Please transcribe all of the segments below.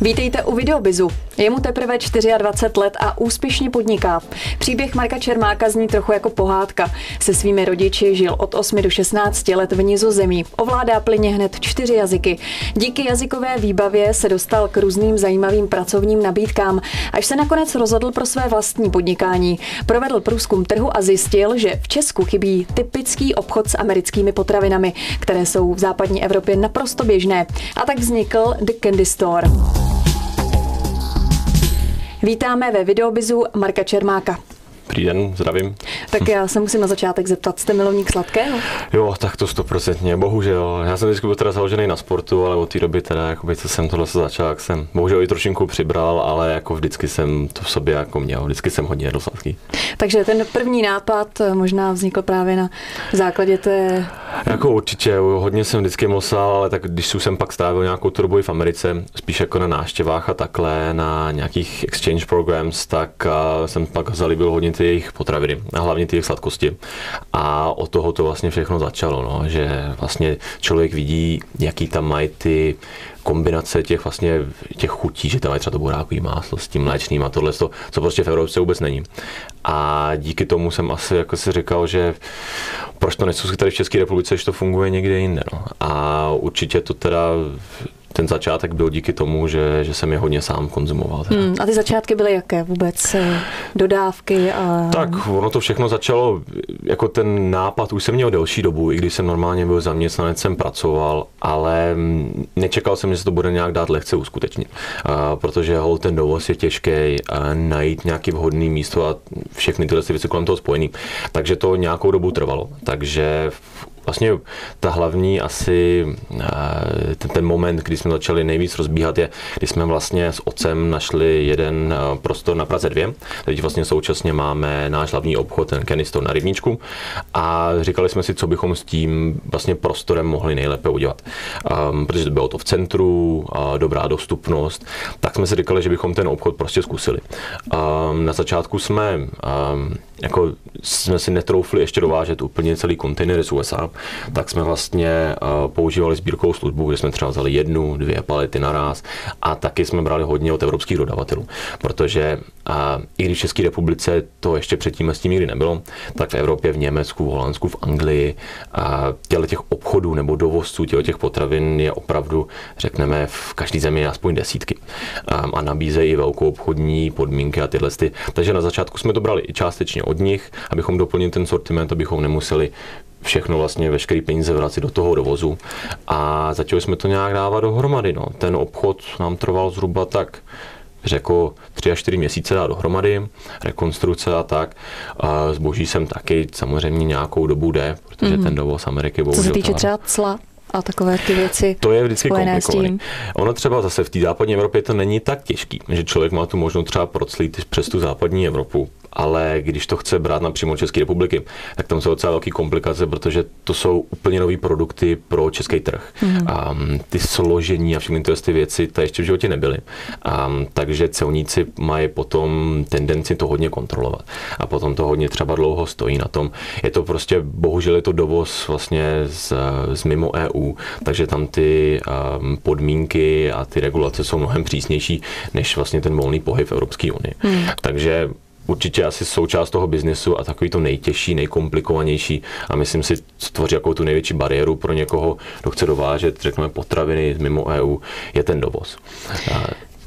Vítejte u Videobizu. Je mu teprve 24 let a úspěšně podniká. Příběh Marka Čermáka zní trochu jako pohádka. Se svými rodiči žil od 8 do 16 let v Nizozemí. Ovládá plyně hned čtyři jazyky. Díky jazykové výbavě se dostal k různým zajímavým pracovním nabídkám, až se nakonec rozhodl pro své vlastní podnikání. Provedl průzkum trhu a zjistil, že v Česku chybí typický obchod s americkými potravinami, které jsou v západní Evropě naprosto běžné. A tak vznikl The Candy Store. Vítáme ve videobizu Marka Čermáka. Dobrý den, zdravím. Tak já se musím na začátek zeptat, jste milovník sladkého? Jo, tak to stoprocentně, bohužel. Já jsem vždycky byl teda založený na sportu, ale od té doby teda, jakoby, co jsem tohle začal, jak jsem bohužel i trošinku přibral, ale jako vždycky jsem to v sobě jako měl, vždycky jsem hodně jedl sladký. Takže ten první nápad možná vznikl právě na základě té... Jako určitě, hodně jsem vždycky mlsal, ale tak když jsem pak strávil nějakou tu dobu v Americe, spíš jako na návštěvách a takhle, na nějakých exchange programs, tak jsem pak zalíbil hodně ty jejich potraviny a hlavně ty jejich sladkosti. A od toho to vlastně všechno začalo, no, že vlastně člověk vidí, jaký tam mají ty kombinace těch vlastně těch chutí, že tam je třeba to burákový máslo s tím mléčným a tohle, co prostě v Evropě vůbec není. A díky tomu jsem asi jako si říkal, že proč to nezkusit tady v České republice, že to funguje někde jinde. No. A určitě to teda ten začátek byl díky tomu, že, že jsem je hodně sám konzumoval. Hmm, a ty začátky byly jaké vůbec? Eh, dodávky? A... Tak ono to všechno začalo, jako ten nápad už jsem měl delší dobu, i když jsem normálně byl zaměstnanec, jsem pracoval, ale mm, nečekal jsem, že se to bude nějak dát lehce uskutečnit. A, protože hol ten dovoz je těžký, a najít nějaký vhodný místo a všechny tyhle věci kolem toho spojený. Takže to nějakou dobu trvalo. Takže vlastně ta hlavní asi eh, ten, ten moment, kdy jsme začali nejvíc rozbíhat, je, kdy jsme vlastně s otcem našli jeden eh, prostor na Praze 2. Teď vlastně současně máme náš hlavní obchod, ten Keniston na Rybníčku a říkali jsme si, co bychom s tím vlastně prostorem mohli nejlépe udělat. Um, protože bylo to v centru, uh, dobrá dostupnost, tak jsme si říkali, že bychom ten obchod prostě zkusili. Um, na začátku jsme um, jako jsme si netroufli ještě dovážet úplně celý kontejner z USA, tak jsme vlastně eh, používali sbírkovou službu, kde jsme třeba vzali jednu, dvě palety naraz a taky jsme brali hodně od evropských dodavatelů, protože a i když v České republice to ještě předtím s tím nikdy nebylo, tak v Evropě, v Německu, v Holandsku, v Anglii a těle těch obchodů nebo dovozců těle těch potravin je opravdu, řekneme, v každé zemi aspoň desítky. A, a nabízejí velkou obchodní podmínky a tyhle. Ty. Takže na začátku jsme to brali i částečně od nich, abychom doplnili ten sortiment, abychom nemuseli všechno vlastně, veškerý peníze vracet do toho dovozu. A začali jsme to nějak dávat dohromady. No. Ten obchod nám trval zhruba tak řekl tři až čtyři měsíce dát dohromady, rekonstrukce a tak. A zboží jsem taky samozřejmě nějakou dobu jde, protože mm-hmm. ten dovoz Ameriky bohužel... Co se týče třeba cla? a takové ty věci. To je vždycky komplikované. Ono třeba zase v té západní Evropě to není tak těžký, že člověk má tu možnost třeba proclít přes tu západní Evropu ale když to chce brát napřímo České republiky, tak tam jsou docela velké komplikace, protože to jsou úplně nové produkty pro český trh. Mm. A ty složení a všechny ty věci, to ještě v životě nebyly. A, takže celníci mají potom tendenci to hodně kontrolovat. A potom to hodně třeba dlouho stojí na tom. Je to prostě, bohužel je to dovoz vlastně z, z mimo EU, takže tam ty um, podmínky a ty regulace jsou mnohem přísnější než vlastně ten volný pohyb v Evropské unii. Mm. Takže určitě asi součást toho biznesu a takový to nejtěžší, nejkomplikovanější a myslím si, co tvoří jako tu největší bariéru pro někoho, kdo chce dovážet, řekněme, potraviny mimo EU, je ten dovoz.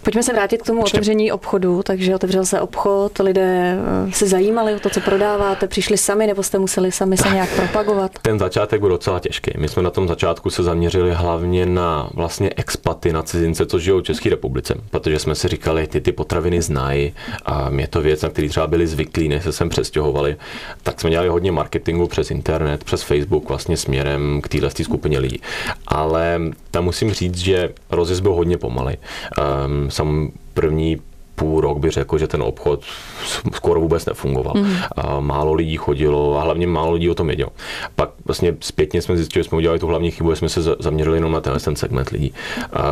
Pojďme se vrátit k tomu otevření obchodu. Takže otevřel se obchod, lidé eh, se zajímali o to, co prodáváte, přišli sami, nebo jste museli sami se nějak propagovat? Ten začátek byl docela těžký. My jsme na tom začátku se zaměřili hlavně na vlastně expaty, na cizince, co žijou v České republice, protože jsme si říkali, ty ty potraviny znají a je to věc, na který třeba byli zvyklí, než se sem přestěhovali. Tak jsme dělali hodně marketingu přes internet, přes Facebook, vlastně směrem k téhle skupině lidí. Ale tam musím říct, že rozjezd byl hodně pomalý. Um, sam první půl rok by řekl, že ten obchod skoro vůbec nefungoval. Mm. A málo lidí chodilo a hlavně málo lidí o tom vědělo. Pak vlastně zpětně jsme zjistili, že jsme udělali tu hlavní chybu, že jsme se zaměřili jenom na tenhle ten segment lidí. A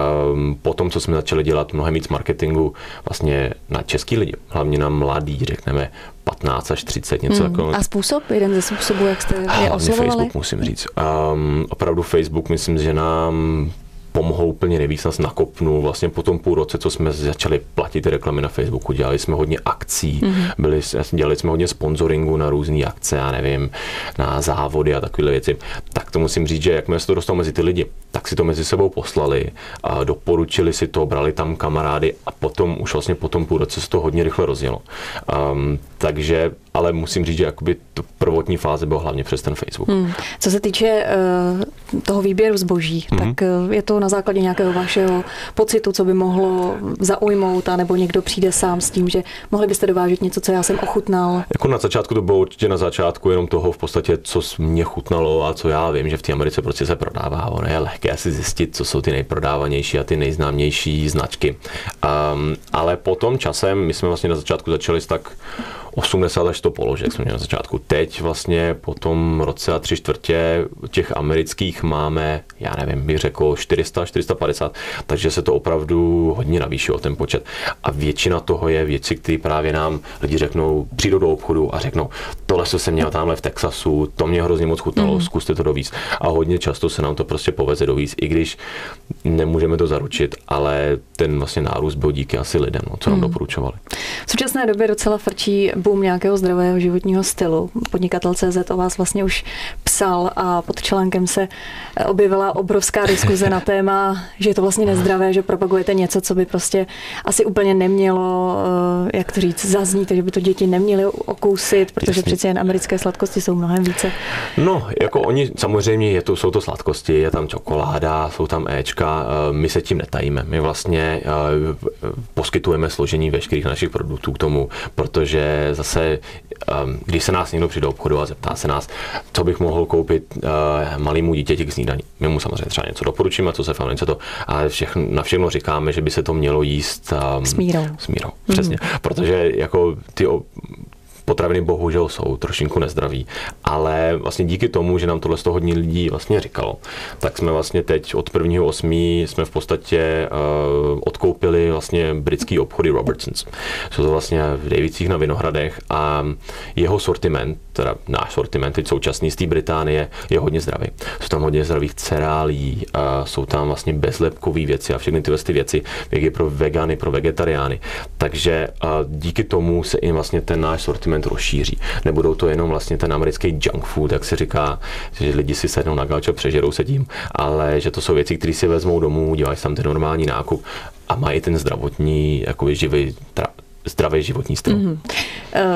potom, co jsme začali dělat mnohem víc marketingu vlastně na český lidi, hlavně na mladý, řekneme 15 až 30, něco hmm. takového. A způsob, jeden ze způsobů, jak jste je oslovovali? Facebook, musím říct. Um, opravdu Facebook, myslím, že nám pomohlo úplně nejvíc, nás nakopnul vlastně po tom půl roce, co jsme začali platit reklamy na Facebooku, dělali jsme hodně akcí, mm-hmm. byli, dělali jsme hodně sponsoringu na různé akce, já nevím, na závody a takové věci, tak to musím říct, že jakmile se to dostalo mezi ty lidi, tak si to mezi sebou poslali, a doporučili si to, brali tam kamarády a potom už vlastně po tom půl roce se to hodně rychle rozjelo. Um, takže ale musím říct, že jakoby to prvotní fáze bylo hlavně přes ten Facebook. Hmm. Co se týče uh, toho výběru zboží, hmm. tak uh, je to na základě nějakého vašeho pocitu, co by mohlo zaujmout, a nebo někdo přijde sám s tím, že mohli byste dovážet něco, co já jsem ochutnal? Jako na začátku to bylo určitě na začátku jenom toho v podstatě, co mě chutnalo a co já vím, že v té Americe prostě se prodává. Ono je lehké si zjistit, co jsou ty nejprodávanější a ty nejznámější značky. Um, ale potom časem, my jsme vlastně na začátku začali s tak 80 až 100 položek jsme měli na začátku. Teď vlastně po tom roce a tři čtvrtě těch amerických máme, já nevím, bych řekl 400, 450, takže se to opravdu hodně navýšilo ten počet. A většina toho je věci, které právě nám lidi řeknou, přijdou do obchodu a řeknou, tohle co jsem měl tamhle v Texasu, to mě hrozně moc chutnalo, mm. zkuste to dovíz. A hodně často se nám to prostě poveze dovíz, i když nemůžeme to zaručit, ale ten vlastně nárůst byl díky asi lidem, no, co nám mm. doporučovali. V současné době docela frčí boom nějakého zdravého životního stylu. Podnikatel CZ o vás vlastně už psal a pod článkem se objevila obrovská diskuze na téma, že je to vlastně nezdravé, že propagujete něco, co by prostě asi úplně nemělo, eh, jak to říct, zaznít, že by to děti neměly okousit, protože Jasně. přeci jen americké sladkosti jsou mnohem více. No, jako oni samozřejmě je to, jsou to sladkosti, je tam čokoláda, jsou tam Ečka, eh, my se tím netajíme. My vlastně eh, poskytujeme složení veškerých našich produktů k tomu, protože zase, když se nás někdo přijde do obchodu a zeptá se nás, co bych mohl koupit uh, malému dítěti k snídani. My mu samozřejmě třeba něco doporučíme, co se Americe to, ale všechno, na všechno říkáme, že by se to mělo jíst um, s mírou. S mírou, přesně. Mm-hmm. Protože jako ty potraviny bohužel jsou trošinku nezdraví. Ale vlastně díky tomu, že nám tohle z toho hodně lidí vlastně říkalo, tak jsme vlastně teď od 1.8. jsme v podstatě uh, odkoupili vlastně britský obchody Robertsons. Jsou to vlastně v Davicích na Vinohradech a jeho sortiment, teda náš sortiment, teď současný z té Británie, je hodně zdravý. Jsou tam hodně zdravých cerálí, uh, jsou tam vlastně bezlepkové věci a všechny tyhle ty věci, jak je pro vegany, pro vegetariány. Takže uh, díky tomu se i vlastně ten náš sortiment sortiment rozšíří. Nebudou to jenom vlastně ten americký junk food, jak se říká, že lidi si sednou na gauč a přežerou se tím, ale že to jsou věci, které si vezmou domů, dělají tam ten normální nákup a mají ten zdravotní, jakoby živý, zdravý životní styl. Mm-hmm.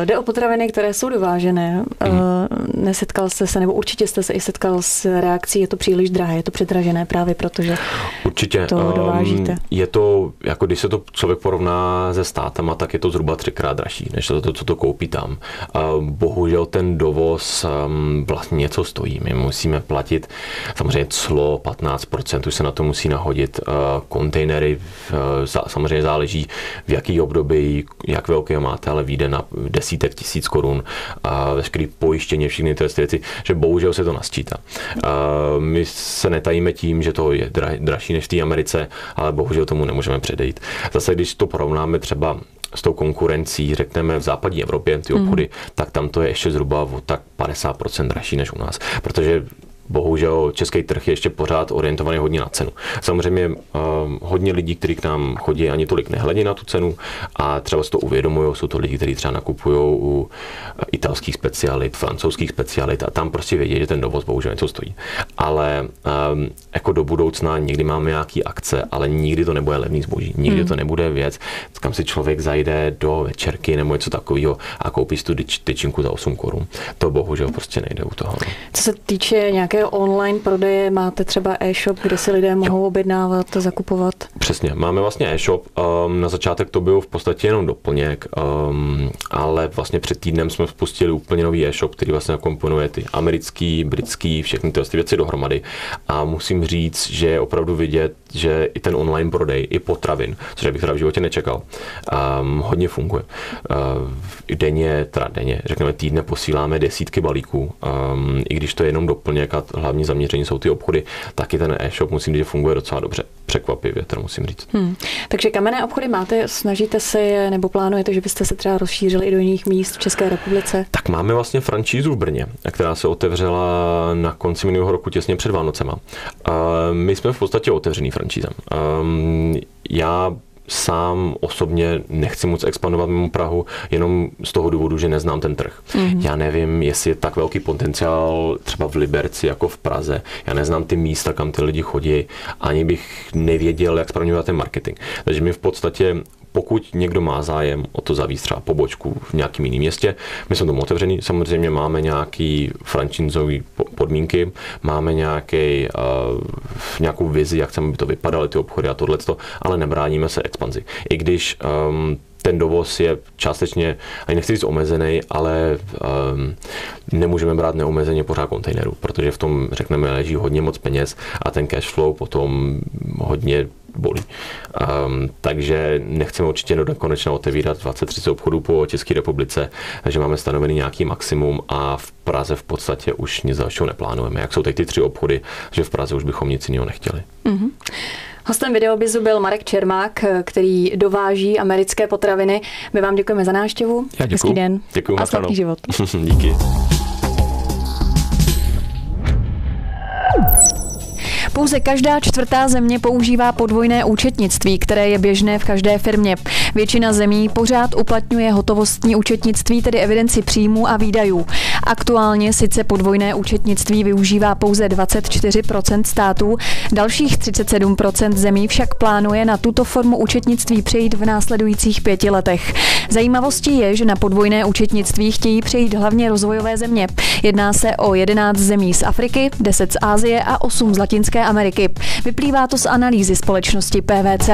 Jde o potraviny, které jsou dovážené. Mm-hmm. Nesetkal jste se, nebo určitě jste se i setkal s reakcí, je to příliš drahé, je to předražené právě protože určitě. to um, dovážíte. Je to, jako když se to člověk porovná se státama, tak je to zhruba třikrát dražší, než to, to co to koupí tam. Uh, bohužel ten dovoz um, vlastně něco stojí. My musíme platit samozřejmě clo 15%, už se na to musí nahodit. Kontejnery samozřejmě záleží v jaký období, jak velké máte, ale vyjde na desítek tisíc korun a veškerý pojištění, všechny ty věci, že bohužel se to nasčítá. My se netajíme tím, že to je dražší než v té Americe, ale bohužel tomu nemůžeme předejít. Zase, když to porovnáme třeba s tou konkurencí, řekneme v západní Evropě, ty obchody, mm. tak tam to je ještě zhruba o tak 50% dražší než u nás. Protože bohužel český trh je ještě pořád orientovaný hodně na cenu. Samozřejmě uh, hodně lidí, kteří k nám chodí, ani tolik nehledí na tu cenu a třeba si to uvědomují. Jsou to lidi, kteří třeba nakupují u italských specialit, francouzských specialit a tam prostě vědí, že ten dovoz bohužel něco stojí. Ale um, jako do budoucna někdy máme nějaký akce, ale nikdy to nebude levný zboží. Nikdy hmm. to nebude věc, kam si člověk zajde do večerky nebo něco takového a koupí si tu tyčinku za 8 korun. To bohužel prostě nejde u toho. No. Co se týče nějaké online prodeje máte třeba e-shop, kde si lidé mohou objednávat, zakupovat? Přesně, máme vlastně e-shop. Um, na začátek to byl v podstatě jenom doplněk, um, ale vlastně před týdnem jsme spustili úplně nový e-shop, který vlastně komponuje ty americký, britský, všechny ty věci dohromady. A musím říct, že je opravdu vidět, že i ten online prodej, i potravin, což bych teda v životě nečekal, um, hodně funguje. Uh, denně, teda denně, řekněme týdne posíláme desítky balíků, um, i když to je jenom doplněk a hlavní zaměření jsou ty obchody, taky ten e-shop musím říct, že funguje docela dobře. Překvapivě, to musím říct. Hmm. Takže kamenné obchody máte, snažíte se je, nebo plánujete, že byste se třeba rozšířili i do jiných míst v České republice? Tak máme vlastně francízu v Brně, která se otevřela na konci minulého roku těsně před Vánocema. A my jsme v podstatě otevřený franšízám. Um, já sám osobně nechci moc expandovat mimo Prahu, jenom z toho důvodu, že neznám ten trh. Mm-hmm. Já nevím, jestli je tak velký potenciál třeba v Liberci jako v Praze. Já neznám ty místa, kam ty lidi chodí, ani bych nevěděl, jak správně ten marketing. Takže my v podstatě pokud někdo má zájem o to zavíst třeba pobočku v nějakém jiném městě, my jsme tomu otevření, samozřejmě máme nějaký franchiseový podmínky, máme nějaký, uh, nějakou vizi, jak chceme, aby to vypadaly ty obchody a tohleto, ale nebráníme se expanzi. I když um, ten dovoz je částečně, ani nechci říct omezený, ale um, nemůžeme brát neomezeně pořád kontejnerů, protože v tom, řekneme, leží hodně moc peněz a ten cash flow potom hodně bolí. Um, takže nechceme určitě do nekonečna otevírat 20-30 obchodů po České republice, takže máme stanovený nějaký maximum a v Praze v podstatě už nic dalšího neplánujeme. Jak jsou teď ty tři obchody, že v Praze už bychom nic jiného nechtěli. Mm-hmm. Hostem videobizu byl Marek Čermák, který dováží americké potraviny. My vám děkujeme za návštěvu. Já děkuji. Hezký den. Děkuji a sladký život. Díky. Pouze každá čtvrtá země používá podvojné účetnictví, které je běžné v každé firmě. Většina zemí pořád uplatňuje hotovostní účetnictví, tedy evidenci příjmů a výdajů. Aktuálně sice podvojné účetnictví využívá pouze 24% států, dalších 37% zemí však plánuje na tuto formu účetnictví přejít v následujících pěti letech. Zajímavostí je, že na podvojné účetnictví chtějí přejít hlavně rozvojové země. Jedná se o 11 zemí z Afriky, 10 z Ázie a 8 z Latinské Ameriky. Vyplývá to z analýzy společnosti PVC.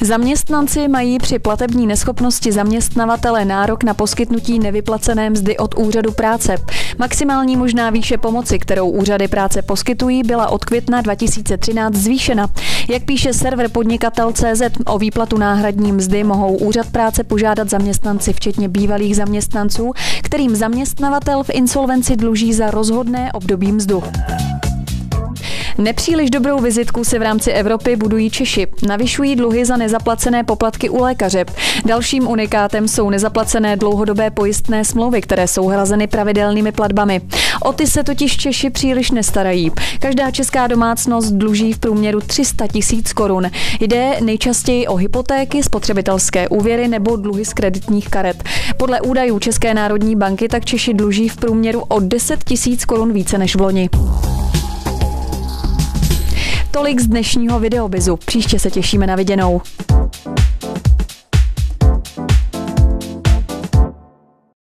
Zaměstnanci mají při platební neschopnosti zaměstnavatele nárok na poskytnutí nevyplacené mzdy od úřadu práce. Maximální možná výše pomoci, kterou úřady práce poskytují, byla od května 2013 zvýšena. Jak píše server podnikatel.cz, o výplatu náhradní mzdy mohou úřad práce požádat zaměstnanci, včetně bývalých zaměstnanců, kterým zaměstnavatel v insolvenci dluží za rozhodné období mzdu. Nepříliš dobrou vizitku se v rámci Evropy budují Češi. Navyšují dluhy za nezaplacené poplatky u lékaře. Dalším unikátem jsou nezaplacené dlouhodobé pojistné smlouvy, které jsou hrazeny pravidelnými platbami. O ty se totiž Češi příliš nestarají. Každá česká domácnost dluží v průměru 300 tisíc korun. Jde nejčastěji o hypotéky, spotřebitelské úvěry nebo dluhy z kreditních karet. Podle údajů České národní banky tak Češi dluží v průměru o 10 tisíc korun více než v loni. Tolik z dnešního videobizu. Příště se těšíme na viděnou.